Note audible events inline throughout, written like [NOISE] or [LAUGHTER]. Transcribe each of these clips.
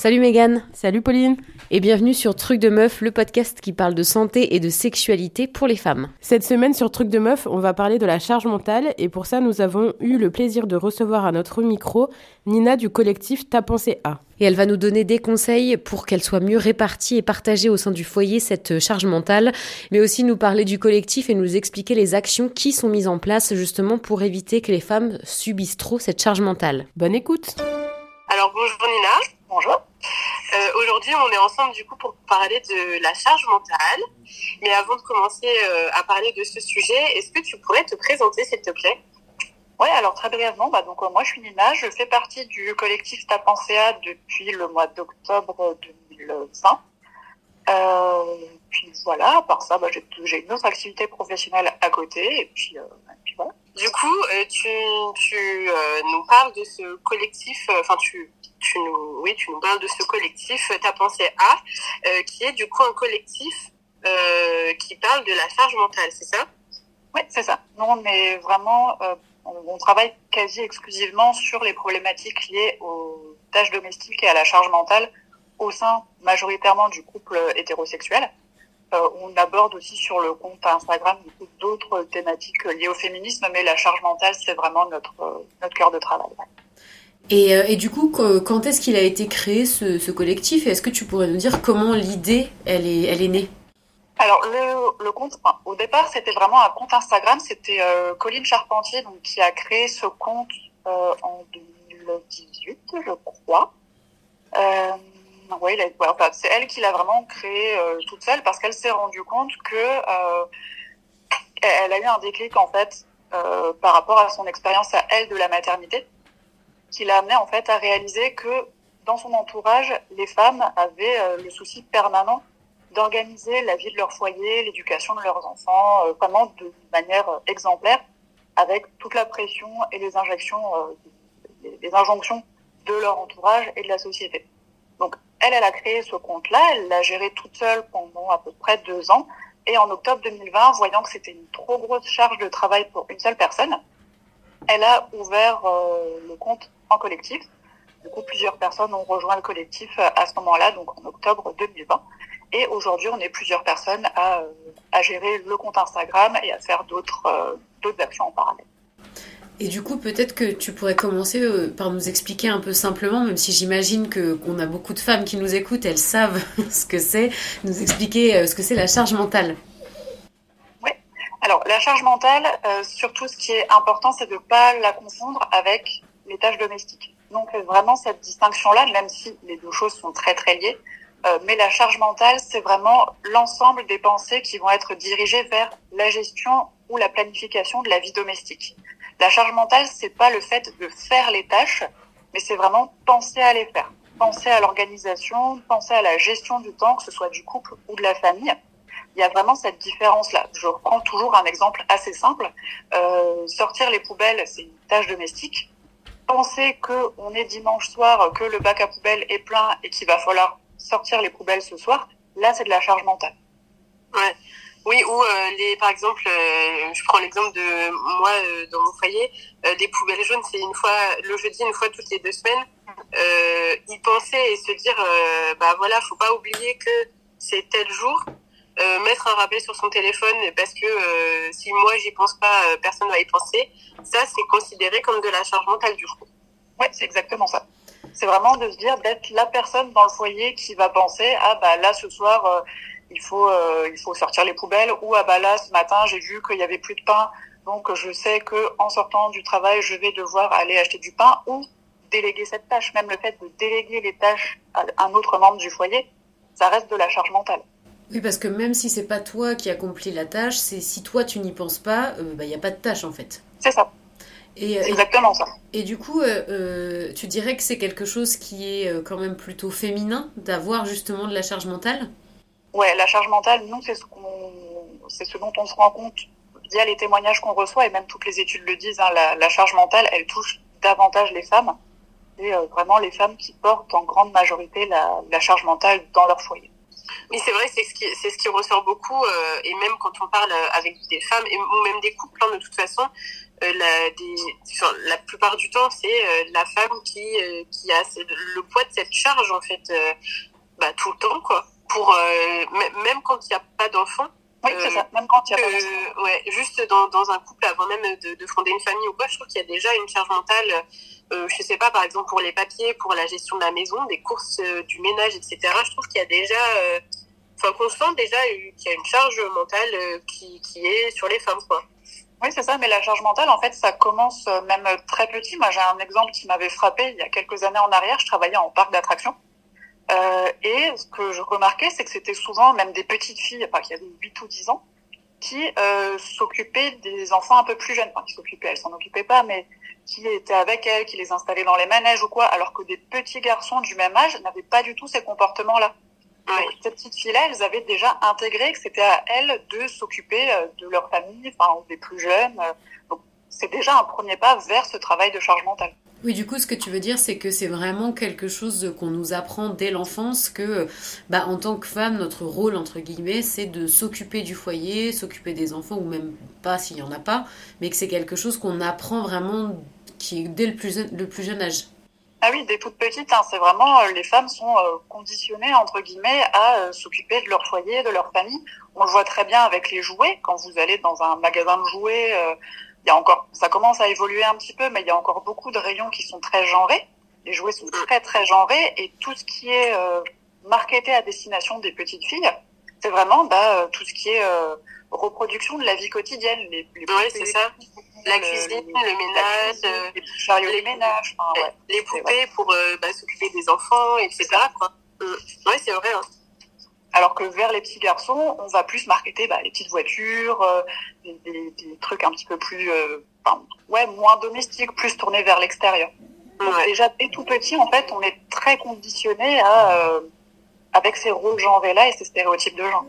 Salut Megan. Salut Pauline. Et bienvenue sur Truc de Meuf, le podcast qui parle de santé et de sexualité pour les femmes. Cette semaine sur Truc de Meuf, on va parler de la charge mentale et pour ça nous avons eu le plaisir de recevoir à notre micro Nina du collectif Ta pensée A. Et elle va nous donner des conseils pour qu'elle soit mieux répartie et partagée au sein du foyer, cette charge mentale, mais aussi nous parler du collectif et nous expliquer les actions qui sont mises en place justement pour éviter que les femmes subissent trop cette charge mentale. Bonne écoute. Alors bonjour Nina. Bonjour. Euh, Aujourd'hui, on est ensemble du coup pour parler de la charge mentale. Mais avant de commencer euh, à parler de ce sujet, est-ce que tu pourrais te présenter, s'il te plaît? Oui, alors très brièvement, bah, donc euh, moi je suis Nina, je fais partie du collectif Tapenséa depuis le mois d'octobre 2020. Euh, puis voilà, à part ça, bah, j'ai une autre activité professionnelle à côté, et puis, et puis voilà. Du coup, tu, tu nous parles de ce collectif, enfin tu tu nous, oui, tu nous parles de ce collectif Ta pensée A, euh, qui est du coup un collectif euh, qui parle de la charge mentale, c'est ça? Oui, c'est ça. Nous, on est vraiment, euh, on, travaille quasi exclusivement sur les problématiques liées aux tâches domestiques et à la charge mentale au sein majoritairement du couple hétérosexuel. Euh, on aborde aussi sur le compte Instagram d'autres thématiques liées au féminisme, mais la charge mentale, c'est vraiment notre, notre cœur de travail. Et, euh, et, du coup, quand est-ce qu'il a été créé ce, collectif? Et est-ce que tu pourrais nous dire comment l'idée, elle est, née? Alors, le, compte, au départ, c'était vraiment un compte Instagram. C'était euh, Charpentier qui a créé ce compte euh, en 2018, je crois. Euh, ouais, c'est elle qui l'a vraiment créé toute seule parce qu'elle s'est rendue compte que elle a eu un déclic en fait par rapport à son expérience à elle de la maternité qui l'a amené en fait à réaliser que dans son entourage, les femmes avaient euh, le souci permanent d'organiser la vie de leur foyer, l'éducation de leurs enfants, euh, vraiment de manière euh, exemplaire, avec toute la pression et les injections, les, injonctions de leur entourage et de la société. Donc, elle, elle a créé ce compte-là, elle l'a géré toute seule pendant à peu près deux ans. Et en octobre 2020, voyant que c'était une trop grosse charge de travail pour une seule personne, elle a ouvert euh, le compte en collectif. Du coup, plusieurs personnes ont rejoint le collectif euh, à ce moment-là, donc en octobre 2020. Et aujourd'hui, on est plusieurs personnes à, euh, à gérer le compte Instagram et à faire d'autres d'autres actions en parallèle. Et du coup, peut-être que tu pourrais commencer par nous expliquer un peu simplement, même si j'imagine que qu'on a beaucoup de femmes qui nous écoutent, elles savent [LAUGHS] ce que c'est, nous expliquer ce que c'est la charge mentale. Alors, la charge mentale, euh, surtout ce qui est important, c'est de ne pas la confondre avec les tâches domestiques. Donc vraiment cette distinction-là, même si les deux choses sont très très liées, euh, mais la charge mentale, c'est vraiment l'ensemble des pensées qui vont être dirigées vers la gestion ou la planification de la vie domestique. La charge mentale, c'est pas le fait de faire les tâches, mais c'est vraiment penser à les faire, penser à l'organisation, penser à la gestion du temps, que ce soit du couple ou de la famille. Il y a vraiment cette différence-là. Je reprends toujours un exemple assez simple. Euh, sortir les poubelles, c'est une tâche domestique penser que on est dimanche soir, que le bac à poubelle est plein et qu'il va falloir sortir les poubelles ce soir, là c'est de la charge mentale. Ouais. Oui, ou euh, les, par exemple, euh, je prends l'exemple de moi euh, dans mon foyer, euh, des poubelles jaunes, c'est une fois le jeudi, une fois toutes les deux semaines. y penser et se dire, bah voilà, faut pas oublier que c'est tel jour, euh, mettre un rappel sur son téléphone parce que euh, si moi j'y pense pas, euh, personne va y penser. Ça, c'est considéré comme de la charge mentale du coup. Ouais, c'est exactement ça. C'est vraiment de se dire d'être la personne dans le foyer qui va penser ah bah là ce soir il faut il faut sortir les poubelles ou ah bah là ce matin j'ai vu qu'il y avait plus de pain donc je sais que en sortant du travail je vais devoir aller acheter du pain ou déléguer cette tâche. Même le fait de déléguer les tâches à un autre membre du foyer, ça reste de la charge mentale. Oui, parce que même si c'est pas toi qui accomplis la tâche, c'est si toi tu n'y penses pas, il euh, n'y bah, a pas de tâche en fait. C'est ça. Et, euh, exactement ça. Et du coup, euh, tu dirais que c'est quelque chose qui est quand même plutôt féminin d'avoir justement de la charge mentale? Ouais, la charge mentale, nous, c'est ce, c'est ce dont on se rend compte via les témoignages qu'on reçoit, et même toutes les études le disent, hein, la, la, charge mentale, elle touche davantage les femmes, et vraiment les femmes qui portent en grande majorité la, la charge mentale dans leur foyer. Mais c'est vrai, c'est ce qui, c'est ce qui ressort beaucoup, euh, et même quand on parle avec des femmes, et, ou même des couples, hein, de toute façon, euh, la, des, la plupart du temps, c'est euh, la femme qui, euh, qui a le poids de cette charge, en fait, euh, bah, tout le temps, quoi. Pour, même quand il n'y a pas d'enfants. Oui, c'est ça, même quand il n'y a pas d'enfants. Ouais, juste dans, dans un couple, avant même de, de fonder une famille ou quoi, je trouve qu'il y a déjà une charge mentale euh, je sais pas, par exemple pour les papiers, pour la gestion de la maison, des courses euh, du ménage, etc. Je trouve qu'il y a déjà, euh, enfin qu'on sent déjà qu'il y a une charge mentale euh, qui, qui est sur les femmes, quoi. Oui, c'est ça, mais la charge mentale, en fait, ça commence même très petit. Moi, j'ai un exemple qui m'avait frappé il y a quelques années en arrière. Je travaillais en parc d'attractions. Euh, et ce que je remarquais, c'est que c'était souvent même des petites filles, enfin, qui avaient 8 ou 10 ans, qui euh, s'occupaient des enfants un peu plus jeunes. Enfin, qui s'occupaient, elles s'en occupaient pas, mais qui étaient avec elles, qui les installaient dans les manèges ou quoi, alors que des petits garçons du même âge n'avaient pas du tout ces comportements-là. Donc, ces petites filles-là, elles avaient déjà intégré que c'était à elles de s'occuper euh, de leur famille, enfin, des plus jeunes. Donc, c'est déjà un premier pas vers ce travail de charge mentale. Oui, du coup, ce que tu veux dire, c'est que c'est vraiment quelque chose qu'on nous apprend dès l'enfance, que, bah, en tant que femme, notre rôle, entre guillemets, c'est de s'occuper du foyer, s'occuper des enfants, ou même pas s'il y en a pas, mais que c'est quelque chose qu'on apprend vraiment qui dès le plus, le plus jeune âge. Ah oui, dès toutes petites, hein, c'est vraiment, les femmes sont euh, conditionnées, entre guillemets, à euh, s'occuper de leur foyer, de leur famille. On le voit très bien avec les jouets, quand vous allez dans un magasin de jouets, euh, il y a encore, ça commence à évoluer un petit peu, mais il y a encore beaucoup de rayons qui sont très genrés. Les jouets sont très très genrés et tout ce qui est euh, marketé à destination des petites filles, c'est vraiment bah, tout ce qui est euh, reproduction de la vie quotidienne. Les, les oui, c'est ça. La cuisine, le, le ménage, les chariots les, ménages, enfin, ouais, les poupées pour euh, bah, s'occuper des enfants, etc. Quoi. Mmh. Oui, c'est vrai. Hein. Alors que vers les petits garçons, on va plus marketer bah, les petites voitures, euh, des, des, des, trucs un petit peu plus, euh, enfin, ouais, moins domestiques, plus tournés vers l'extérieur. Donc ouais. déjà dès tout petit, en fait, on est très conditionné à euh, avec ces rôles genrés-là et ces stéréotypes de genre.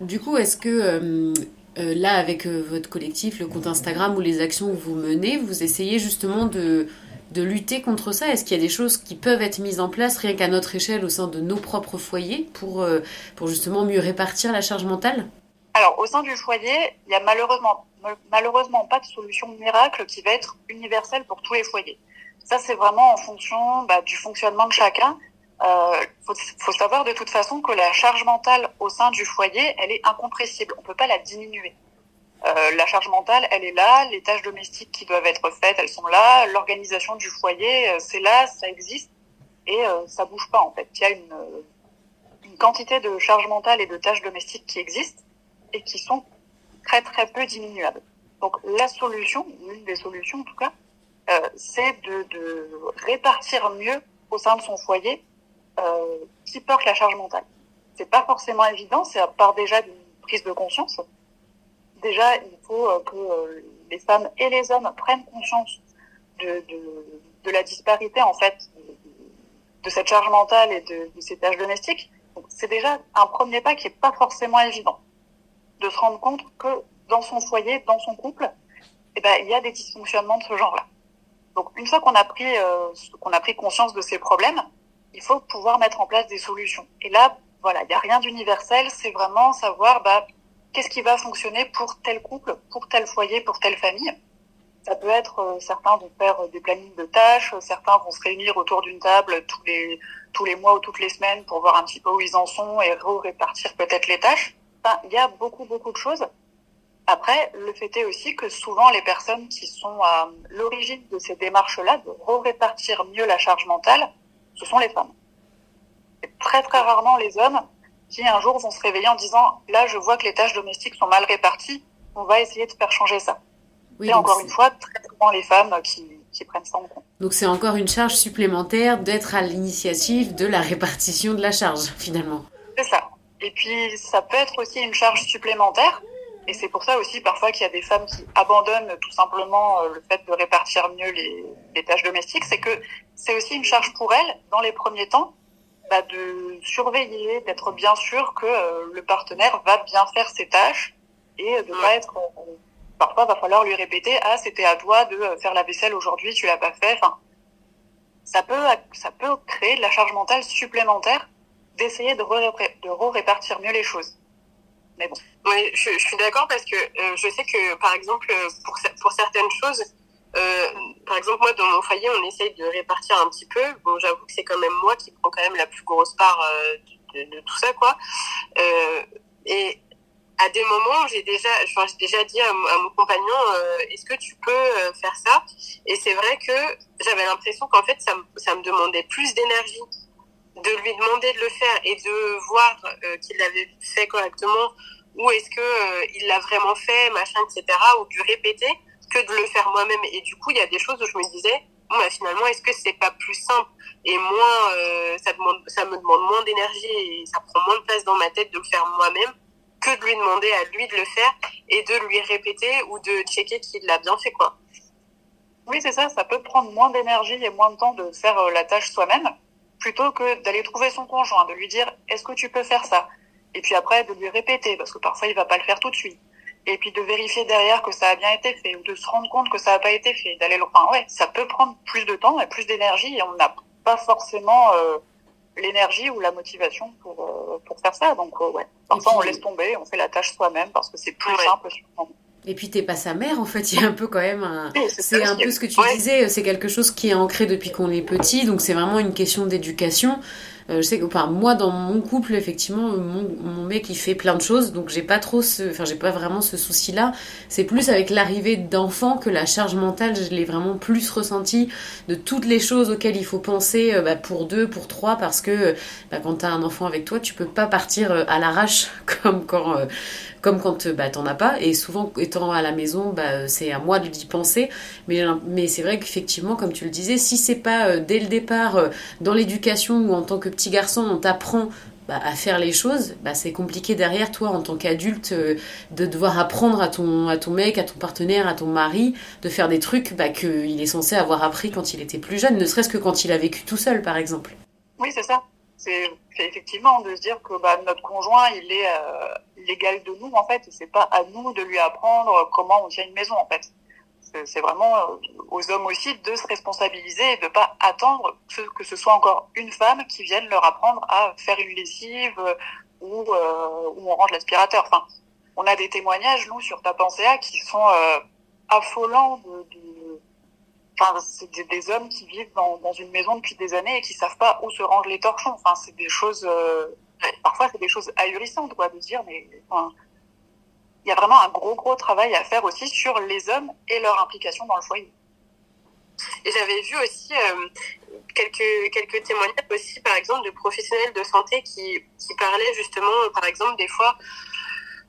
Du coup, est-ce que euh, là, avec euh, votre collectif, le compte Instagram ou les actions que vous menez, vous essayez justement de de lutter contre ça? Est-ce qu'il y a des choses qui peuvent être mises en place rien qu'à notre échelle au sein de nos propres foyers pour, euh, pour justement mieux répartir la charge mentale? Alors, au sein du foyer, il y a malheureusement, malheureusement pas de solution miracle qui va être universelle pour tous les foyers. Ça, c'est vraiment en fonction bah, du fonctionnement de chacun. Il euh, faut, faut savoir de toute façon que la charge mentale au sein du foyer, elle est incompressible. On peut pas la diminuer. Euh, la charge mentale, elle est là, les tâches domestiques qui doivent être faites, elles sont là, l'organisation du foyer, euh, c'est là, ça existe, et euh, ça bouge pas en fait. Il y a une, une quantité de charge mentale et de tâches domestiques qui existent et qui sont très très peu diminuables. Donc la solution, l'une des solutions en tout cas, euh, c'est de, de, répartir mieux au sein de son foyer euh, qui porte la charge mentale. C'est pas forcément évident, c'est à part déjà d'une prise de conscience déjà, il faut que les femmes et les hommes prennent conscience de, la disparité, en fait, de cette charge mentale et de, de ces tâches domestiques. C'est déjà un premier pas qui est pas forcément évident. De se rendre compte que dans son foyer, dans son couple, eh ben, il y a des dysfonctionnements de ce genre-là. Donc, une fois qu'on a pris, euh, qu'on a pris conscience de ces problèmes, il faut pouvoir mettre en place des solutions. Et là, voilà, il n'y a rien d'universel, c'est vraiment savoir, bah, qu'est-ce qui va fonctionner pour tel couple, pour tel foyer, pour telle famille. Ça peut être, euh, certains vont faire des plannings de tâches, certains vont se réunir autour d'une table tous les, tous les mois ou toutes les semaines pour voir un petit peu où ils en sont et répartir peut-être les tâches. Enfin, il y a beaucoup, beaucoup de choses. Après, le fait est aussi que souvent les personnes qui sont à l'origine de ces démarches-là, de répartir mieux la charge mentale, ce sont les femmes. Et très, très rarement les hommes qui un jour vont se réveiller en disant là je vois que les tâches domestiques sont mal réparties, on va essayer de faire changer ça. Oui, et encore une fois, très souvent les femmes qui, qui prennent ça en compte. Donc c'est encore une charge supplémentaire d'être à l'initiative de la répartition de la charge finalement. C'est ça. Et puis ça peut être aussi une charge supplémentaire. Et c'est pour ça aussi parfois qu'il y a des femmes qui abandonnent tout simplement le fait de répartir mieux les, les tâches domestiques. C'est que c'est aussi une charge pour elles dans les premiers temps bah, de surveiller, d'être bien sûr que euh, le partenaire va bien faire ses tâches et de pas être. Euh, parfois, va falloir lui répéter ah c'était à toi de faire la vaisselle aujourd'hui, tu l'as pas fait. Enfin, ça peut ça peut créer de la charge mentale supplémentaire d'essayer de, re-répartir mieux les choses. Mais bon. Oui, je, suis d'accord parce que euh, je sais que, par exemple, pour, pour certaines choses, euh, par exemple, moi, dans mon foyer, on essaye de répartir un petit peu. Bon, j'avoue que c'est quand même moi qui prends quand même la plus grosse part euh, de, tout ça, quoi. Euh, et à des moments, j'ai déjà, enfin, j'ai déjà dit à, mon compagnon, euh, est-ce que tu peux faire ça? Et c'est vrai que j'avais l'impression qu'en fait, ça, ça me demandait plus d'énergie de lui demander de le faire et de voir qu'il l'avait fait correctement ou est-ce que il l'a vraiment fait, machin, etc. ou du répéter que de le faire moi-même. Et du coup, il y a des choses où je me disais, bah, finalement, est-ce que c'est pas plus simple et moins, ça demande, ça me demande moins d'énergie et ça prend moins de place dans ma tête de le faire moi-même que de lui demander à lui de le faire et de lui répéter ou de checker qu'il l'a bien fait, quoi. Oui, c'est ça, ça peut prendre moins d'énergie et moins de temps de faire euh, la tâche soi-même, plutôt que d'aller trouver son conjoint, de lui dire est-ce que tu peux faire ça? Et puis après, de lui répéter, parce que parfois il va pas le faire tout de suite. Et puis de vérifier derrière que ça a bien été fait, ou de se rendre compte que ça n'a pas été fait, d'aller enfin ouais, ça peut prendre plus de temps et plus d'énergie, et on n'a pas forcément euh, l'énergie ou la motivation pour, euh, pour faire ça. Donc, euh, ouais. Parfois, on laisse tomber, on fait la tâche soi-même parce que c'est plus simple Et puis t'es pas sa mère en fait, [LAUGHS] il y a un peu quand même un... c'est un peu ce que tu disais, c'est quelque chose qui est ancré depuis qu'on est petit, donc c'est vraiment une question d'éducation. Euh, je sais que, enfin, moi, dans mon couple, effectivement, mon, mon, mec, il fait plein de choses, donc j'ai pas trop ce, enfin, j'ai pas vraiment ce souci-là. C'est plus avec l'arrivée d'enfants que la charge mentale, je l'ai vraiment plus ressentie de toutes les choses auxquelles il faut penser euh, bah, pour deux, pour trois, parce que bah, quand t'as un enfant avec toi, tu peux pas partir euh, à l'arrache [LAUGHS] comme quand comme quand euh, bah, t'en as pas. Et souvent, étant à la maison, bah, c'est à moi d'y penser. Mais, mais c'est vrai qu'effectivement, comme tu le disais, si c'est pas euh, dès le départ euh, dans l'éducation ou en tant que garçon, on t'apprend bah, à faire les choses, bah, c'est compliqué derrière toi en tant qu'adulte de devoir apprendre à ton, à ton mec, à ton partenaire, à ton mari de faire des trucs bah, qu'il est censé avoir appris quand il était plus jeune, ne serait-ce que quand il a vécu tout seul par exemple. Oui, c'est ça. C'est effectivement de se dire que bah, notre conjoint il est euh, l'égal de nous en fait. C'est pas à nous de lui apprendre comment on tient une maison en fait c'est vraiment euh, aux hommes aussi de se responsabiliser et de pas attendre que ce soit encore une femme qui vienne leur apprendre à faire une lessive euh, ou, euh, ou on range l'aspirateur enfin on a des témoignages nous sur ta pensée qui sont affolants Enfin, c'est des, hommes qui vivent dans, une maison depuis des années et qui savent pas où se rangent les torchons. Enfin, c'est des choses. Euh, parfois, c'est des choses ahurissantes, quoi, de dire. Mais enfin, il y a vraiment un gros, gros travail à faire aussi sur les hommes et leur implication dans le foyer. Et j'avais vu aussi euh, quelques quelques témoignages aussi, par exemple, de professionnels de santé qui qui parlaient justement, par exemple, des fois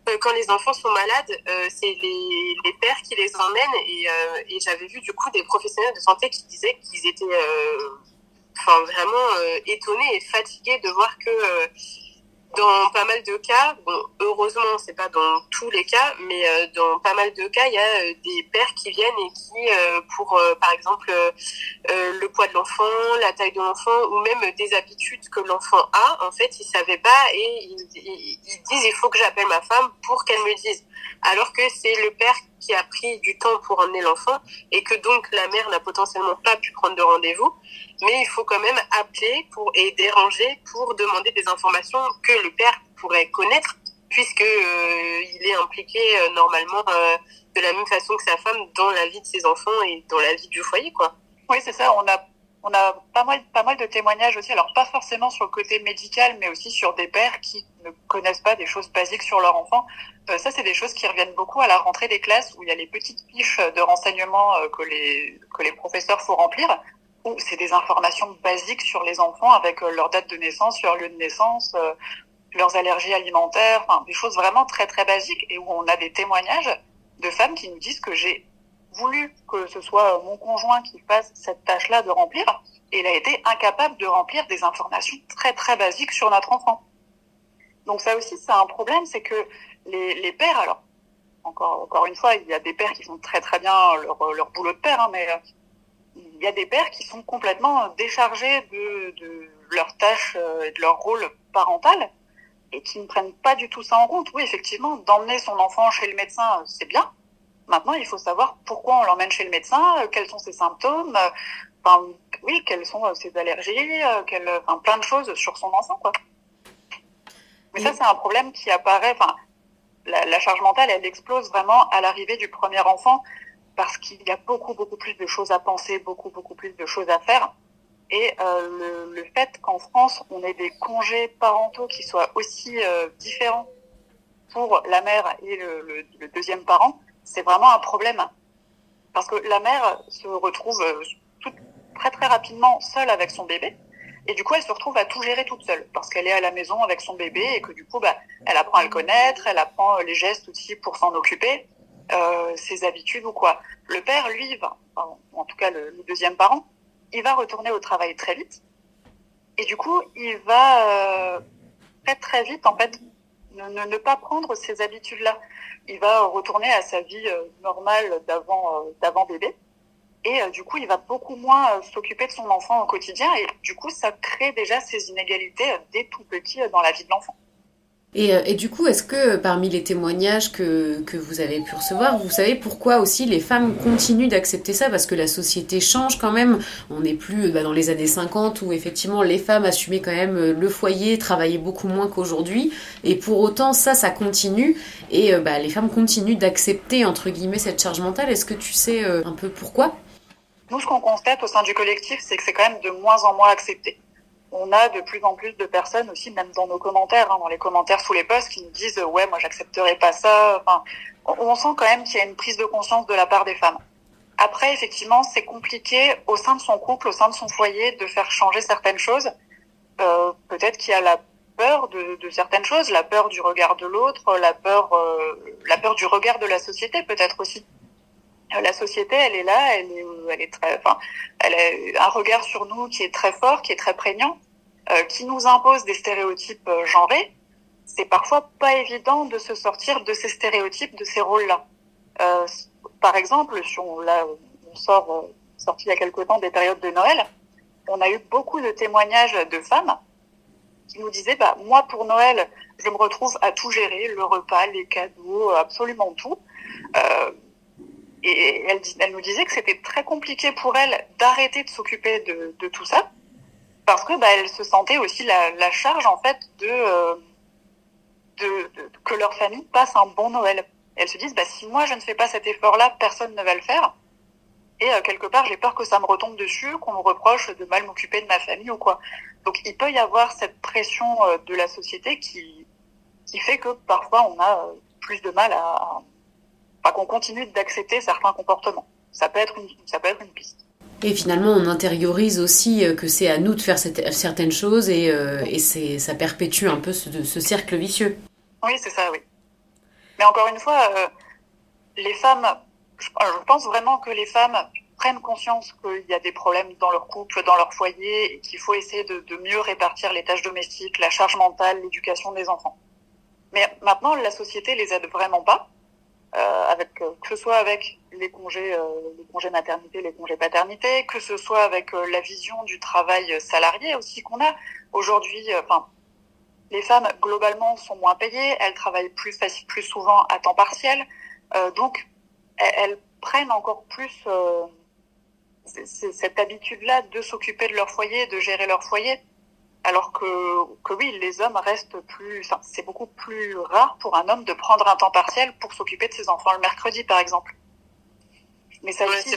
euh, quand les enfants sont malades, euh, c'est les, pères qui les emmènent et, euh, et j'avais vu du coup des professionnels de santé qui disaient qu'ils étaient enfin vraiment étonnés et fatigués de voir que dans pas mal de cas, bon, heureusement, c'est pas dans tous les cas, mais euh, dans pas mal de cas, il y a euh, des pères qui viennent et qui, euh, pour par exemple le poids de l'enfant, la taille de l'enfant, ou même des habitudes que l'enfant a, en fait, ils savaient pas et ils, ils, ils disent il faut que j'appelle ma femme pour qu'elle me dise. Alors que c'est le père qui a pris du temps pour emmener l'enfant et que donc la mère n'a potentiellement pas pu prendre de rendez-vous mais il faut quand même appeler pour et déranger pour demander des informations que le père pourrait connaître puisque euh, il est impliqué euh, normalement euh, de la même façon que sa femme dans la vie de ses enfants et dans la vie du foyer quoi. Oui, c'est ça, on a on a pas mal pas mal de témoignages aussi alors pas forcément sur le côté médical mais aussi sur des pères qui ne connaissent pas des choses basiques sur leur enfant. ça c'est des choses qui reviennent beaucoup à la rentrée des classes où il y a les petites fiches de renseignements que les que les professeurs faut remplir c'est des informations basiques sur les enfants avec euh, leur date de naissance, leur lieu de naissance, euh, leurs allergies alimentaires, enfin des choses vraiment très très basiques et où on a des témoignages de femmes qui nous disent que j'ai voulu que ce soit mon conjoint qui fasse cette tâche-là de remplir et il a été incapable de remplir des informations très très basiques sur notre enfant. Donc ça aussi c'est un problème, c'est que les, les pères, alors encore encore une fois, il y a des pères qui font très très bien leur, leur boulot de père, hein, mais euh, il y a des pères qui sont complètement déchargés de, de leurs tâches euh, et de leur rôle parental et qui ne prennent pas du tout ça en compte. Oui, effectivement, d'emmener son enfant chez le médecin, c'est bien. Maintenant, il faut savoir pourquoi on l'emmène chez le médecin, euh, quels sont ses symptômes, euh, enfin, oui, quelles sont ses allergies, quelles, enfin, plein de choses sur son enfant, quoi. Mais ça, c'est un problème qui apparaît, enfin, la, la, charge mentale, elle explose vraiment à l'arrivée du premier enfant parce qu'il y a beaucoup, beaucoup plus de choses à penser, beaucoup, beaucoup plus de choses à faire. Et euh, le, le, fait qu'en France, on ait des congés parentaux qui soient aussi euh, différents pour la mère et le, le, le deuxième parent, c'est vraiment un problème. Parce que la mère se retrouve euh, tout, très très rapidement seule avec son bébé. Et du coup, elle se retrouve à tout gérer toute seule parce qu'elle est à la maison avec son bébé et que du coup, bah, elle apprend à le connaître, elle apprend les gestes aussi pour s'en occuper, euh, ses habitudes ou quoi. Le père, lui, va, en tout cas le, le, deuxième parent, il va retourner au travail très vite. Et du coup, il va euh, très très vite, en fait, ne, ne, pas prendre ces habitudes-là. Il va retourner à sa vie euh, normale d'avant euh, d'avant bébé. Et euh, du coup, il va beaucoup moins s'occuper de son enfant au quotidien. Et du coup, ça crée déjà ces inégalités dès tout petit dans la vie de l'enfant. Et, et, du coup, est-ce que parmi les témoignages que, que vous avez pu recevoir, vous savez pourquoi aussi les femmes continuent d'accepter ça? Parce que la société change quand même. On n'est plus bah, dans les années 50 où effectivement les femmes assumaient quand même le foyer, travaillaient beaucoup moins qu'aujourd'hui. Et pour autant, ça, ça continue. Et bah, les femmes continuent d'accepter, entre guillemets, cette charge mentale. Est-ce que tu sais un peu pourquoi? Nous, ce qu'on constate au sein du collectif, c'est que c'est quand même de moins en moins accepté. On a de plus en plus de personnes aussi, même dans nos commentaires, hein, dans les commentaires sous les posts, qui nous disent ouais, moi j'accepterai pas ça. Enfin, on sent quand même qu'il y a une prise de conscience de la part des femmes. Après, effectivement, c'est compliqué au sein de son couple, au sein de son foyer, de faire changer certaines choses. Euh, Peut-être qu'il y a la peur de, de, certaines choses, la peur du regard de l'autre, la peur, euh, la peur du regard de la société, peut-être aussi la société, elle est là, elle est, elle est très, enfin, elle a un regard sur nous qui est très fort, qui est très prégnant, euh, qui nous impose des stéréotypes euh, genrés. C'est parfois pas évident de se sortir de ces stéréotypes, de ces rôles-là. Euh, par exemple, si on, là, on sort, euh, sorti il y a quelque temps des périodes de Noël, on a eu beaucoup de témoignages de femmes qui nous disaient, bah, moi, pour Noël, je me retrouve à tout gérer, le repas, les cadeaux, absolument tout. Euh, et elle, elle, nous disait que c'était très compliqué pour elle d'arrêter de s'occuper de, de, tout ça parce que bah, elle se sentait aussi la, la charge en fait de, euh, de, de, que leur famille passe un bon Noël. elles se disent bah si moi je ne fais pas cet effort-là, personne ne va le faire. Et euh, quelque part j'ai peur que ça me retombe dessus, qu'on me reproche de mal m'occuper de ma famille ou quoi. Donc il peut y avoir cette pression euh, de la société qui qui fait que parfois on a euh, plus de mal à enfin, qu'on continue d'accepter certains comportements. Ça peut être une, ça peut être une piste. Et finalement, on intériorise aussi que c'est à nous de faire cette, certaines choses et, euh, et c'est, ça perpétue un peu ce, ce cercle vicieux. Oui, c'est ça, oui. Mais encore une fois, euh, les femmes, je, je, pense vraiment que les femmes prennent conscience qu'il y a des problèmes dans leur couple, dans leur foyer, et qu'il faut essayer de, de mieux répartir les tâches domestiques, la charge mentale, l'éducation des enfants. Mais maintenant, la société les aide vraiment pas euh, avec euh, que ce soit avec les congés, euh, les congés maternité, les congés paternité, que ce soit avec euh, la vision du travail salarié aussi qu'on a aujourd'hui. Enfin, les femmes globalement sont moins payées, elles travaillent plus facile, plus souvent à temps partiel, donc elles, elles, prennent encore plus cette habitude-là de s'occuper de leur foyer, de gérer leur foyer. Alors que, que oui, les hommes restent plus, enfin, c'est beaucoup plus rare pour un homme de prendre un temps partiel pour s'occuper de ses enfants le mercredi, par exemple. Mais ça ouais, aussi,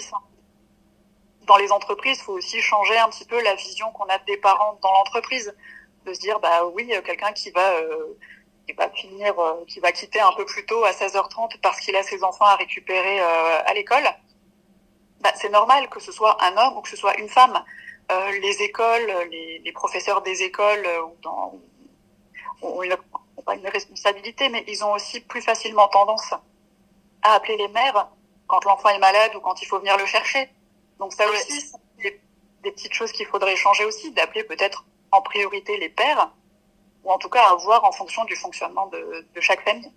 dans les entreprises, il faut aussi changer un petit peu la vision qu'on a des parents dans l'entreprise, de se dire, bah oui, quelqu'un qui va, euh, qui va finir, euh, qui va quitter un peu plus tôt à 16h30 parce qu'il a ses enfants à récupérer euh, à l'école, bah, c'est normal que ce soit un homme ou que ce soit une femme. Euh, les écoles, les, les, professeurs des écoles euh, dans, ont, une, ont pas une responsabilité, mais ils ont aussi plus facilement tendance à appeler les mères quand l'enfant est malade ou quand il faut venir le chercher. Donc ça aussi, c'est des, des, petites choses qu'il faudrait changer aussi, d'appeler peut-être en priorité les pères, ou en tout cas à voir en fonction du fonctionnement de, de chaque famille.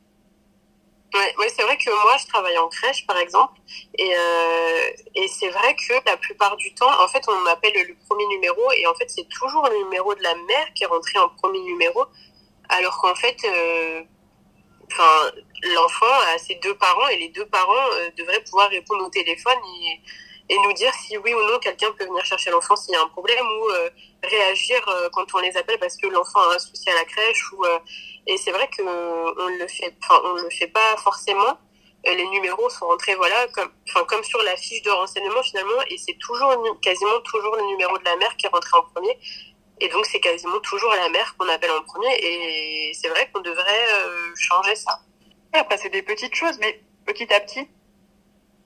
Ouais, c'est vrai que moi, je travaille en crèche, par exemple, et, euh, et c'est vrai que la plupart du temps, en fait, on m'appelle le premier numéro, et en fait, c'est toujours le numéro de la mère qui est rentré en premier numéro, alors qu'en fait, euh, l'enfant a ses deux parents, et les deux parents euh, devraient pouvoir répondre au téléphone et, et nous dire si oui ou non quelqu'un peut venir chercher l'enfant s'il y a un problème, ou réagir quand on les appelle parce que l'enfant a un souci à la crèche, ou Et c'est vrai que on le fait, enfin, on le fait pas forcément. Les numéros sont rentrés, voilà, comme, enfin, comme sur la fiche de renseignement finalement, et c'est toujours, quasiment toujours le numéro de la mère qui est rentré en premier. Et donc, c'est quasiment toujours la mère qu'on appelle en premier. Et c'est vrai qu'on devrait changer ça. après, c'est des petites choses, mais petit à petit,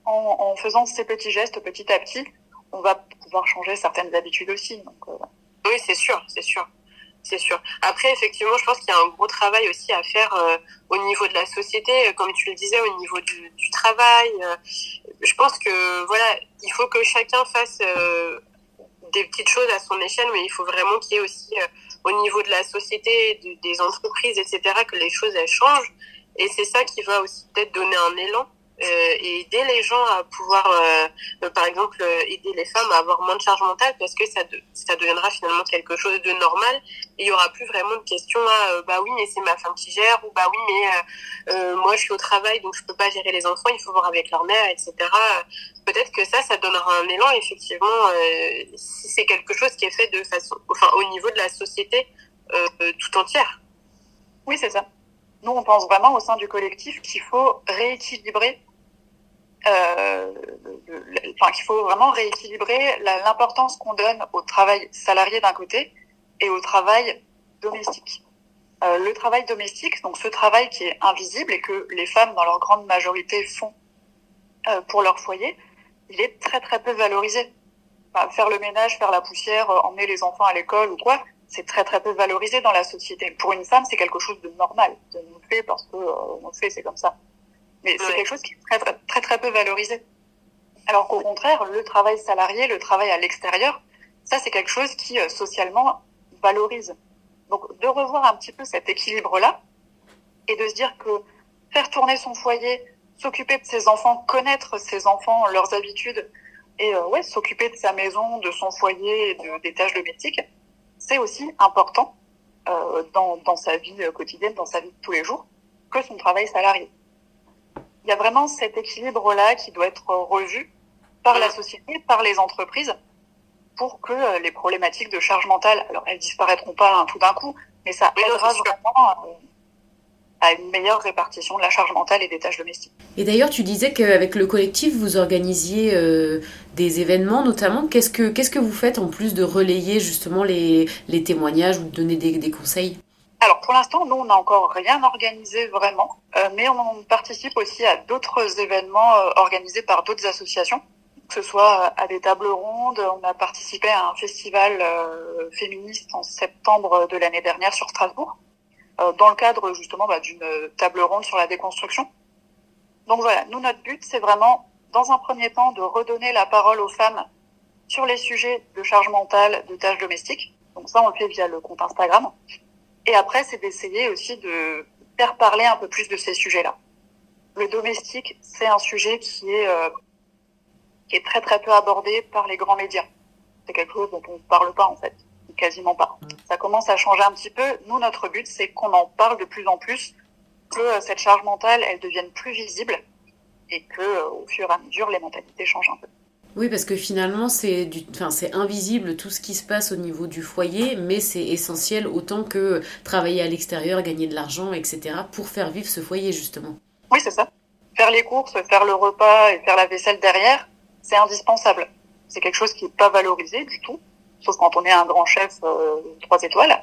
en, en, faisant ces petits gestes petit à petit, on va pouvoir changer certaines habitudes aussi. Donc, euh, Oui, c'est sûr, c'est sûr. C'est sûr. Après, effectivement, je pense qu'il y a un gros travail aussi à faire euh, au niveau de la société, comme tu le disais, au niveau du, du travail. Euh, je pense que voilà, il faut que chacun fasse des petites choses à son échelle, mais il faut vraiment qu'il y ait aussi au niveau de la société, des entreprises, etc., que les choses elles changent. Et c'est ça qui va aussi peut-être donner un élan euh, et aider les gens à pouvoir, euh, par exemple, aider les femmes à avoir moins de charge mentale parce que ça, ça deviendra finalement quelque chose de normal. Et il y aura plus vraiment de questions à euh, bah oui mais c'est ma femme qui gère ou bah oui mais moi je suis au travail donc je peux pas gérer les enfants il faut voir avec leur mère etc peut-être que ça ça donnera un élan effectivement si c'est quelque chose qui est fait de façon enfin au niveau de la société tout entière. Oui c'est ça. Nous, on pense vraiment au sein du collectif qu'il faut rééquilibrer euh, qu'il faut vraiment rééquilibrer l'importance qu'on donne au travail salarié d'un côté et au travail domestique. Euh, le travail domestique, donc ce travail qui est invisible et que les femmes dans leur grande majorité font euh, pour leur foyer, il est très très peu valorisé. Enfin, faire le ménage, faire la poussière, euh, emmener les enfants à l'école ou quoi, c'est très très peu valorisé dans la société. Pour une femme, c'est quelque chose de normal. On le fait parce que euh, on le fait, c'est comme ça. Mais c'est quelque chose qui est très, très, très, peu valorisé. Alors qu'au contraire, le travail salarié, le travail à l'extérieur, ça, c'est quelque chose qui, euh, socialement, valorise. Donc, de revoir un petit peu cet équilibre-là et de se dire que faire tourner son foyer, s'occuper de ses enfants, connaître ses enfants, leurs habitudes, et euh, ouais, s'occuper de sa maison, de son foyer et de, des tâches domestiques, c'est aussi important euh, dans, dans sa vie quotidienne, dans sa vie de tous les jours, que son travail salarié il y a vraiment cet équilibre-là qui doit être revu par la société, par les entreprises, pour que euh, les problématiques de charge mentale, alors elles disparaîtront pas hein, tout d'un coup, mais ça aidera vraiment euh, à une meilleure répartition de la charge mentale et des tâches domestiques. Et d'ailleurs, tu disais qu'avec le collectif, vous organisiez euh, des événements notamment. Qu'est-ce que, qu'est-ce que vous faites en plus de relayer justement les, les témoignages ou de donner des, des conseils? Alors pour l'instant, nous, on n'a encore rien organisé vraiment, euh, mais on participe aussi à d'autres événements euh, organisés par d'autres associations, que ce soit à des tables rondes. On a participé à un festival euh, féministe en septembre de l'année dernière sur Strasbourg, dans le cadre justement bah, d'une table ronde sur la déconstruction. Donc voilà, nous, notre but, c'est vraiment, dans un premier temps, de redonner la parole aux femmes sur les sujets de charge mentale, de tâches domestiques. Donc ça, on le fait via le compte Instagram. Et après, c'est d'essayer aussi de faire parler un peu plus de ces sujets-là. Le domestique, c'est un sujet qui est, euh, qui est très très peu abordé par les grands médias. C'est quelque chose dont on ne parle pas en fait, quasiment pas. Ça commence à changer un petit peu. Nous, notre but, c'est qu'on en parle de plus en plus, que euh, cette charge mentale, elle devienne plus visible et que, euh, au fur et à mesure, les mentalités changent un peu. Oui, parce que finalement, c'est du... enfin, invisible tout ce qui se passe au niveau du foyer, mais c'est essentiel autant que travailler à l'extérieur, gagner de l'argent, etc., pour faire vivre ce foyer, justement. Oui, c'est ça. Faire les courses, faire le repas et faire la vaisselle derrière, c'est indispensable. C'est quelque chose qui n'est pas valorisé du tout, sauf quand on est un grand chef euh, trois étoiles.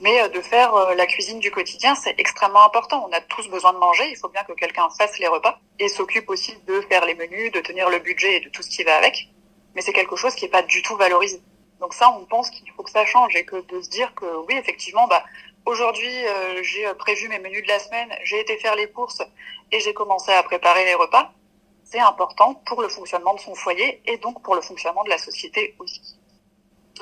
Mais euh, de faire euh, la cuisine du quotidien, c'est extrêmement important. On a tous besoin de manger. Il faut bien que quelqu'un fasse les repas et s'occupe aussi de faire les menus, de tenir le budget et de tout ce qui va avec. Mais c'est quelque chose qui n'est pas du tout valorisé. Donc ça, on pense qu'il faut que ça change et que de se dire que oui, effectivement, bah aujourd'hui euh, j'ai prévu mes menus de la semaine, j'ai été faire les courses et j'ai commencé à préparer les repas. C'est important pour le fonctionnement de son foyer et donc pour le fonctionnement de la société aussi.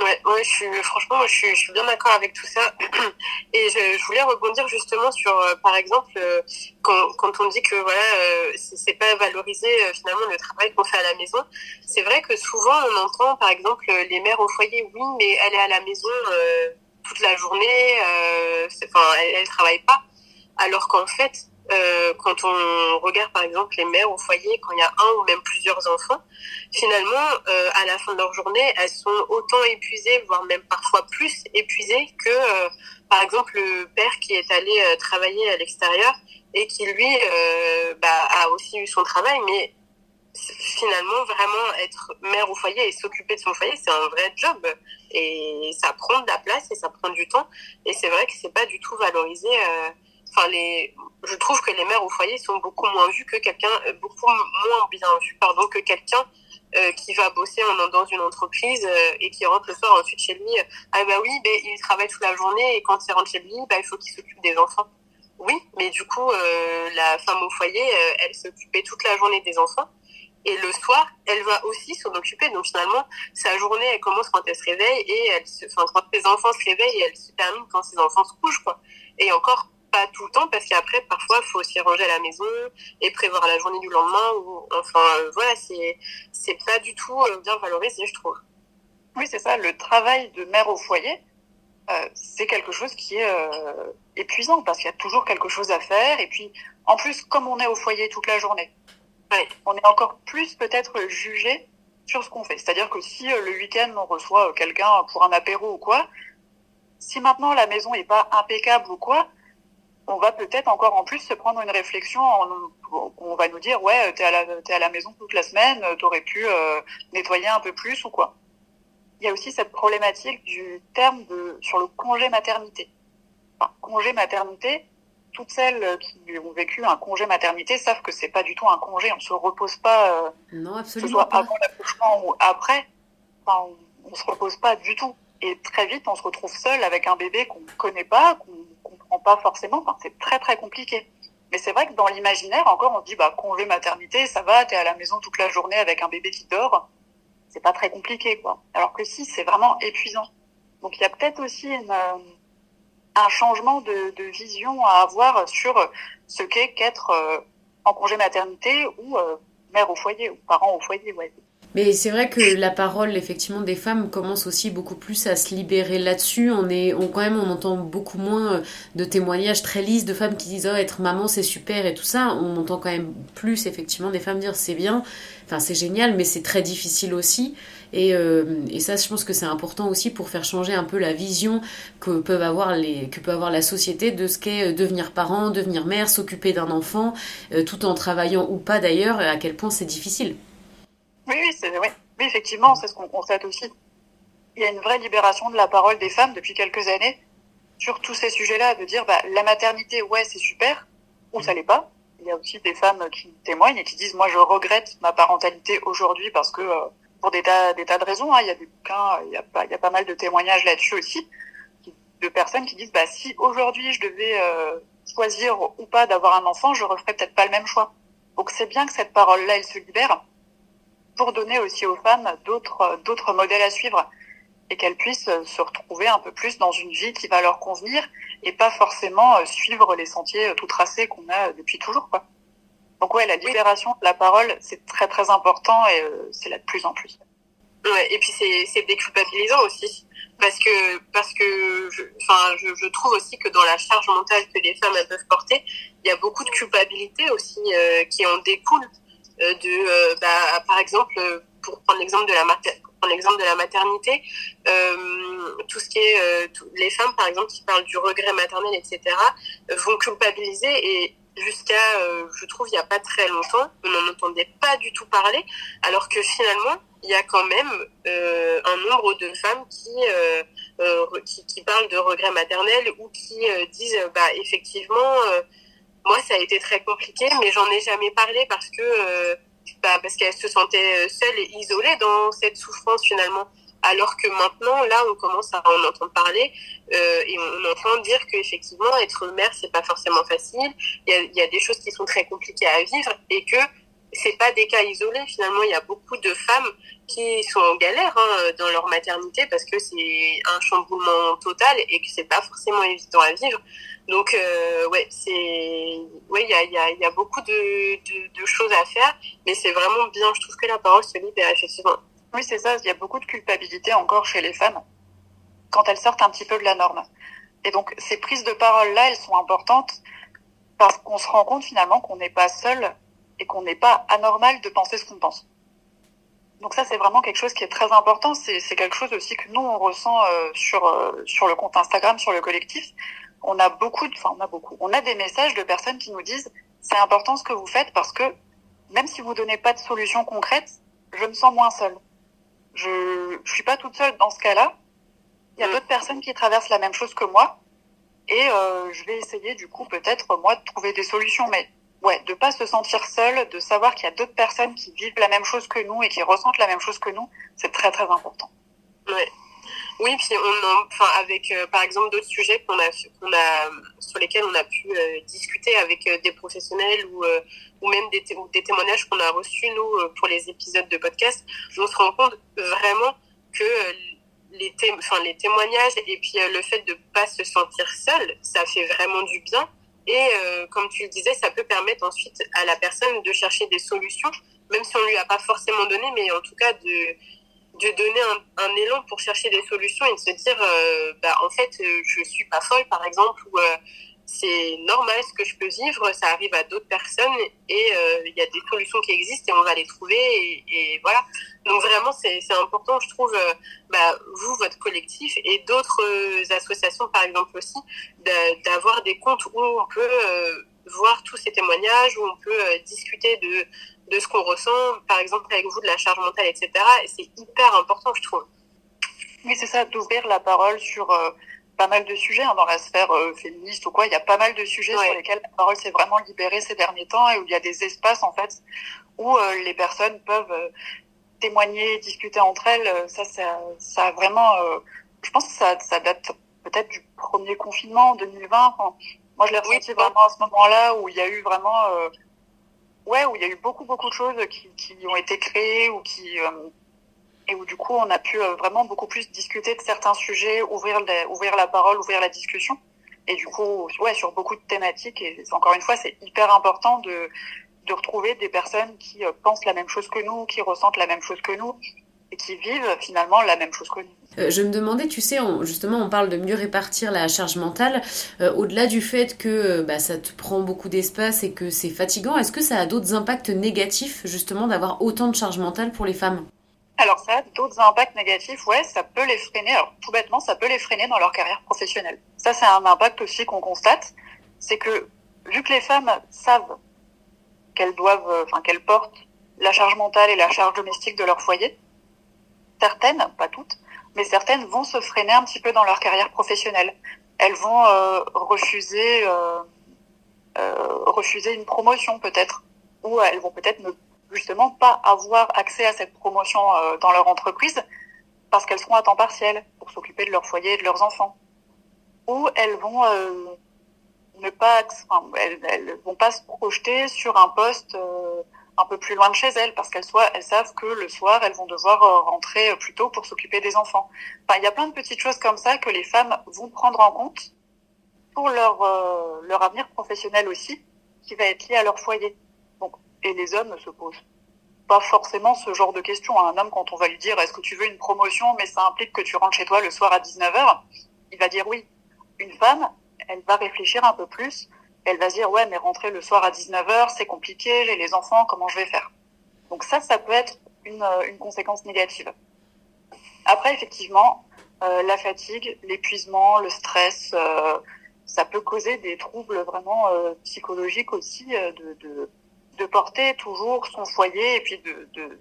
Ouais, ouais, je suis, franchement, je suis, je suis bien d'accord avec tout ça. [CLEARS THROAT] Et je, je, voulais rebondir justement sur, euh, par exemple, euh, quand, quand, on dit que voilà, euh, c'est pas valorisé finalement le travail qu'on fait à la maison. C'est vrai que souvent on entend, par exemple, les mères au foyer, oui, mais elle est à la maison toute la journée, enfin, elle, elle travaille pas. Alors qu'en fait, euh, quand on regarde par exemple les mères au foyer, quand il y a un ou même plusieurs enfants, finalement, euh, à la fin de leur journée, elles sont autant épuisées, voire même parfois plus épuisées que, euh, par exemple, le père qui est allé travailler à l'extérieur et qui, lui, bah, a aussi eu son travail, mais finalement, vraiment être mère au foyer et s'occuper de son foyer, c'est un vrai job. Et ça prend de la place et ça prend du temps. Et c'est vrai que c'est pas du tout valorisé. Je trouve que les mères au foyer sont beaucoup moins vues que quelqu'un, euh, beaucoup moins bien vues, pardon, que quelqu'un euh, qui va bosser dans une entreprise euh, et qui rentre le soir ensuite chez lui. ah bah oui, mais il travaille toute la journée et quand il rentre chez lui, bah, il faut qu'il s'occupe des enfants. Oui, mais du coup, la femme au foyer, elle s'occupait toute la journée des enfants. Et le soir, elle va aussi s'en occuper. Donc finalement, sa journée, elle commence quand elle se réveille et elle se, quand ses enfants se réveillent elle se termine quand ses enfants se couchent, quoi. Et encore, pas tout le temps parce qu'après parfois il faut aussi ranger à la maison et prévoir la journée du lendemain ou enfin euh, voilà c'est c'est pas du tout euh, bien valorisé je trouve oui c'est ça le travail de mère au foyer euh, c'est quelque chose qui est épuisant parce qu'il y a toujours quelque chose à faire et puis en plus comme on est au foyer toute la journée ouais. on est encore plus peut-être jugé sur ce qu'on fait c'est-à-dire que si le week-end on reçoit quelqu'un pour un apéro ou quoi si maintenant la maison est pas impeccable ou quoi on va peut-être encore en plus se prendre une réflexion. on va nous dire ouais, t'es à la es à la maison toute la semaine, t'aurais pu euh, nettoyer un peu plus ou quoi. Il y a aussi cette problématique du terme de sur le congé maternité. Enfin, congé maternité, toutes celles qui ont vécu un congé maternité savent que c'est pas du tout un congé. On se repose pas. Euh, non, absolument que ce soit avant l'accouchement ou après. Enfin, on, on se repose pas du tout. Et très vite, on se retrouve seul avec un bébé qu'on ne connaît pas, qu'on pas forcément. C'est très très compliqué. Mais c'est vrai que dans l'imaginaire, encore, on dit bah congé maternité, ça va, t'es à la maison toute la journée avec un bébé qui dort, c'est pas très compliqué quoi. Alors que si, c'est vraiment épuisant. Donc il y a peut-être aussi euh, un changement de, de, vision à avoir sur ce qu'est qu'être euh, en congé maternité ou euh, mère au foyer ou parent au foyer. Ouais. Mais c'est vrai que la parole, effectivement, des femmes commence aussi beaucoup plus à se libérer là-dessus. On est, on, quand même, on entend beaucoup moins euh, de témoignages très lisses de femmes qui disent oh, être maman c'est super et tout ça. On entend quand même plus, effectivement, des femmes dire c'est bien, enfin c'est génial, mais c'est très difficile aussi. Et, euh, et, ça, je pense que c'est important aussi pour faire changer un peu la vision que peuvent avoir les, que peut avoir la société de ce qu'est euh, devenir parent, devenir mère, s'occuper d'un enfant, tout en travaillant ou pas d'ailleurs, à quel point c'est difficile. Oui, oui, c'est, oui. oui effectivement, c'est ce qu'on constate aussi. Il y a une vraie libération de la parole des femmes depuis quelques années sur tous ces sujets-là, de dire bah, la maternité, ouais, c'est super, ou ça l'est pas. Il y a aussi des femmes qui témoignent et qui disent moi je regrette ma parentalité aujourd'hui parce que euh, pour des tas, des tas de raisons, hein, il y a des bouquins, il y a pas, il y a pas mal de témoignages là-dessus aussi, de personnes qui disent bah si aujourd'hui je devais euh, choisir ou pas d'avoir un enfant, je referais peut-être pas le même choix. Donc c'est bien que cette parole-là elle se libère pour donner aussi aux femmes d'autres d'autres modèles à suivre et qu'elles puissent se retrouver un peu plus dans une vie qui va leur convenir et pas forcément euh, suivre les sentiers euh, tout tracés qu'on a depuis toujours quoi. Donc ouais, la libération de la parole, c'est très très important et euh, c'est là de plus en plus. Ouais, et puis c'est c'est déculpabilisant aussi parce que parce que je, enfin je, je, trouve aussi que dans la charge mentale que les femmes elles peuvent porter, il y a beaucoup de culpabilité aussi qui en découle euh, de, euh, bah, par exemple, pour prendre l'exemple de la maternité, euh, tout ce qui est euh, les femmes par exemple qui parlent du regret maternel, etc., vont culpabiliser et jusqu'à, je trouve, il n'y a pas très longtemps, on n'en entendait pas du tout parler, alors que finalement, il y a quand même un nombre de femmes qui, qui parlent de regret maternel ou qui disent, bah effectivement moi, ça a été très compliqué, mais j'en ai jamais parlé parce que euh, bah, parce qu'elle se sentait euh, seule et isolée dans cette souffrance finalement. Alors que maintenant, là, on commence à en entendre parler euh, et on entend dire qu'effectivement, être mère, c'est pas forcément facile. Il y a, y a des choses qui sont très compliquées à vivre et que c'est pas des cas isolés. Finalement, il y a beaucoup de femmes qui sont en galère hein, dans leur maternité parce que c'est un chamboulement total et que c'est pas forcément évident à vivre. Donc, euh, ouais, c'est, ouais, il y a, y, y a beaucoup de, de, de, choses à faire, mais c'est vraiment bien. Je trouve que la parole se libère effectivement. Oui, c'est ça. Il y a beaucoup de culpabilité encore chez les femmes quand elles sortent un petit peu de la norme. Et donc, ces prises de parole là, elles sont importantes parce qu'on se rend compte finalement qu'on n'est pas seul et qu'on n'est pas anormal de penser ce qu'on pense. Donc ça, c'est vraiment quelque chose qui est très important. C'est quelque chose aussi que nous, on ressent euh, sur, euh, sur le compte Instagram, sur le collectif. On a beaucoup, de, enfin, on a beaucoup, on a des messages de personnes qui nous disent c'est important ce que vous faites parce que même si vous donnez pas de solution concrète, je me sens moins seule. Je, je suis pas toute seule dans ce cas-là. Il y a d'autres personnes qui traversent la même chose que moi et euh, je vais essayer du coup peut-être moi de trouver des solutions. Mais ouais, de pas se sentir seul, de savoir qu'il y a d'autres personnes qui vivent la même chose que nous et qui ressentent la même chose que nous, c'est très très important. Ouais. Oui, puis on, enfin, avec euh, par exemple d'autres sujets qu'on a, qu'on a, sur lesquels on a pu euh, discuter avec euh, des professionnels ou, ou même des, des témoignages qu'on a reçus nous pour les épisodes de podcast, on se rend compte vraiment que les, les témoignages et puis le fait de pas se sentir seul, ça fait vraiment du bien et euh, comme tu le disais, ça peut permettre ensuite à la personne de chercher des solutions, même si on lui a pas forcément donné, mais en tout cas de de donner un, élan pour chercher des solutions et de se dire, euh, bah en fait, euh, je suis pas folle, par exemple, ou c'est normal ce que je peux vivre, ça arrive à d'autres personnes et euh, il y a des solutions qui existent et on va les trouver et, voilà. Donc vraiment c'est important, je trouve, euh, bah, vous, votre collectif et d'autres euh, associations par exemple aussi, d'avoir des comptes où on peut voir tous ces témoignages, où on peut discuter de, de ce qu'on ressent, par exemple avec vous de la charge mentale, etc. Et c'est hyper important, je trouve. Oui, c'est ça, d'ouvrir la parole sur pas mal de sujets hein, dans la sphère euh, féministe ou quoi. Il y a pas mal de sujets sur lesquels la parole s'est vraiment libérée ces derniers temps et où il y a des espaces en fait où euh, les personnes peuvent euh, témoigner, discuter entre elles. Ça, ça, ça a vraiment. je pense que ça, ça date peut-être du premier confinement en 2020. moi, je l'ai ressenti vraiment à ce moment-là où il y a eu vraiment. ouais, où il y a eu beaucoup beaucoup de choses qui, qui ont été créées ou qui et où du coup on a pu euh, vraiment beaucoup plus discuter de certains sujets, ouvrir, ouvrir la parole, ouvrir la discussion. Et du coup, ouais, sur beaucoup de thématiques. Et encore une fois, c'est hyper important de, de retrouver des personnes qui euh, pensent la même chose que nous, qui ressentent la même chose que nous et qui vivent finalement la même chose que nous. Euh, je me demandais, tu sais, justement, on parle de mieux répartir la charge mentale. Au-delà du fait que bah, ça te prend beaucoup d'espace et que c'est fatigant, est-ce que ça a d'autres impacts négatifs, justement, d'avoir autant de charge mentale pour les femmes? Alors ça, d'autres impacts négatifs, ouais, ça peut les freiner. Alors tout bêtement, ça peut les freiner dans leur carrière professionnelle. Ça, c'est un impact aussi qu'on constate, c'est que vu que les femmes savent qu'elles doivent, euh, enfin qu'elles portent la charge mentale et la charge domestique de leur foyer, certaines, pas toutes, mais certaines vont se freiner un petit peu dans leur carrière professionnelle. Elles vont euh, refuser, euh, euh, refuser une promotion peut-être, ou elles vont peut-être ne justement pas avoir accès à cette promotion euh, dans leur entreprise parce qu'elles seront à temps partiel pour s'occuper de leur foyer et de leurs enfants. Ou elles vont euh, ne pas, elles, vont pas se projeter sur un poste euh, un peu plus loin de chez elles parce qu'elles soient, elles savent que le soir elles vont devoir rentrer plus tôt pour s'occuper des enfants. Enfin, il y a plein de petites choses comme ça que les femmes vont prendre en compte pour leur leur avenir professionnel aussi, qui va être lié à leur foyer. Donc et les hommes ne se posent pas forcément ce genre de questions. Un homme, quand on va lui dire est-ce que tu veux une promotion, mais ça implique que tu rentres chez toi le soir à 19h, il va dire oui. Une femme, elle va réfléchir un peu plus. Elle va se dire ouais, mais rentrer le soir à 19h, c'est compliqué, j'ai les enfants, comment je vais faire? Donc ça, ça peut être une, euh, une conséquence négative. Après, effectivement, euh, la fatigue, l'épuisement, le stress, euh, ça peut causer des troubles vraiment euh, psychologiques aussi, euh, de, de de porter toujours son foyer et puis de, de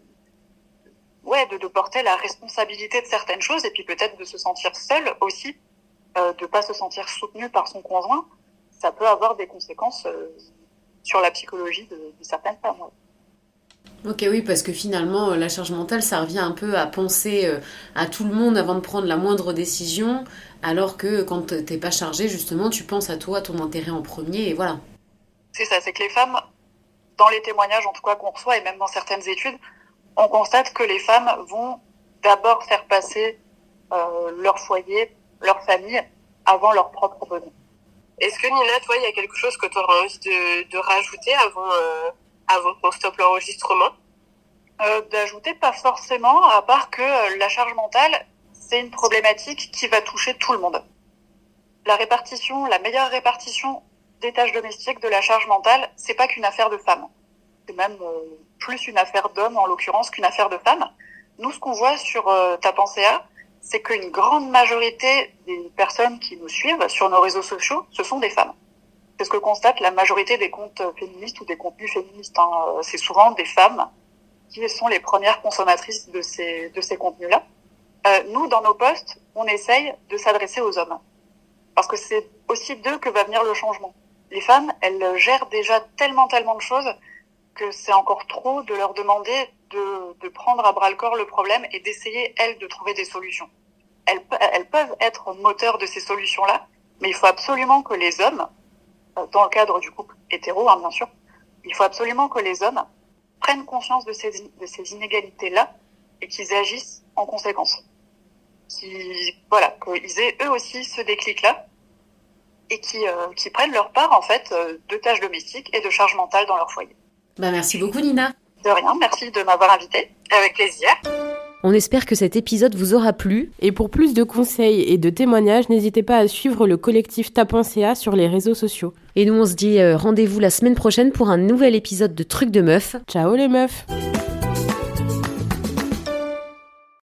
ouais de, de, porter la responsabilité de certaines choses et puis peut-être de se sentir seul aussi euh, de pas se sentir soutenu par son conjoint ça peut avoir des conséquences euh, sur la psychologie de, de certaines femmes Ok, oui, parce que finalement, la charge mentale, ça revient un peu à penser euh, à tout le monde avant de prendre la moindre décision, alors que quand t'es pas chargé, justement, tu penses à toi, ton intérêt en premier, et voilà. C'est ça, c'est que les femmes dans les témoignages en tout cas qu'on reçoit et même dans certaines études, on constate que les femmes vont d'abord faire passer euh, leur foyer, leur famille avant leur propre bonheur. Est-ce que Nina, toi, il y a quelque chose que tu aurais envie de, de rajouter avant, euh, avant qu'on stoppe l'enregistrement? Euh, D'ajouter pas forcément, à part que euh, la charge mentale, c'est une problématique qui va toucher tout le monde. La répartition, la meilleure répartition des tâches domestiques, de la charge mentale, c'est pas qu'une affaire de femmes. C'est même euh, plus une affaire d'hommes en l'occurrence qu'une affaire de femmes. Nous, ce qu'on voit sur euh, Ta pensée A, c'est qu'une grande majorité des personnes qui nous suivent sur nos réseaux sociaux, ce sont des femmes. C'est ce que constate la majorité des comptes féministes ou des contenus féministes. Hein. Euh, c'est souvent des femmes qui sont les premières consommatrices de ces, de ces contenus-là. Euh, nous, dans nos posts, on essaye de s'adresser aux hommes. Parce que c'est aussi d'eux que va venir le changement. Les femmes, elles gèrent déjà tellement, tellement de choses que c'est encore trop de leur demander de, prendre à bras le corps le problème et d'essayer, elles, de trouver des solutions. Elles, elles peuvent être moteurs de ces solutions-là, mais il faut absolument que les hommes, euh, dans le cadre du couple hétéro, hein, bien sûr, il faut absolument que les hommes prennent conscience de ces, de ces inégalités-là et qu'ils agissent en conséquence. Qui, voilà, qu'ils aient eux aussi ce déclic-là et qui, euh, qui prennent leur part, en fait, euh, de tâches domestiques et de charge mentale dans leur foyer. Bah, merci beaucoup, Nina. De rien, merci de m'avoir invité. Avec plaisir. On espère que cet épisode vous aura plu. Et pour plus de conseils et de témoignages, n'hésitez pas à suivre le collectif Tapensea sur les réseaux sociaux. Et nous, on se dit euh, rendez-vous la semaine prochaine pour un nouvel épisode de Trucs de Meufs. Ciao les meufs